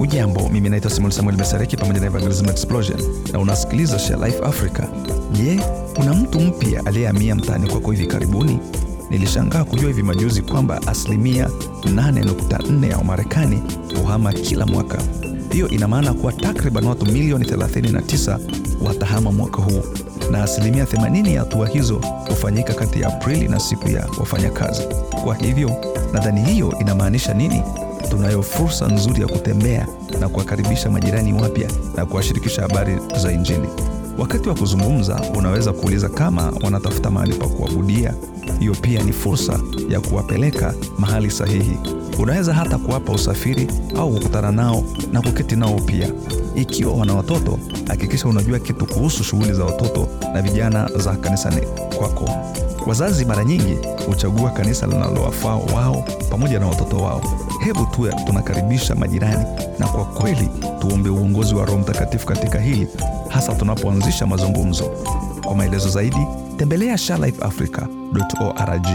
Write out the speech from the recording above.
Ujambo, mimi naitwa Simon Samuel Mesareki pamoja na Evangelism Explosion na unasikiliza Share Life Africa. Je, kuna mtu mpya aliyehamia mtaani kwako hivi karibuni? Nilishangaa kujua hivi majuzi kwamba asilimia 8.4 ya Wamarekani huhama kila mwaka. Hiyo ina maana kuwa takriban watu milioni 39 watahama mwaka huu, na asilimia 80 ya hatua hizo hufanyika kati ya Aprili na siku ya wafanyakazi. Kwa hivyo nadhani hiyo inamaanisha nini? Tunayo fursa nzuri ya kutembea na kuwakaribisha majirani wapya na kuwashirikisha habari za Injili. Wakati wa kuzungumza, unaweza kuuliza kama wanatafuta mahali pa kuabudia. Hiyo pia ni fursa ya kuwapeleka mahali sahihi. Unaweza hata kuwapa usafiri au kukutana nao na kuketi nao pia. Ikiwa wana watoto, hakikisha unajua kitu kuhusu shughuli za watoto na vijana za kanisani kwako. Wazazi mara nyingi huchagua kanisa linalowafaa wao pamoja na watoto wao. Hebu tuwe tunakaribisha majirani, na kwa kweli tuombe uongozi wa Roho Mtakatifu katika hili, hasa tunapoanzisha mazungumzo. Kwa maelezo zaidi, tembelea sharelifeafrica.org.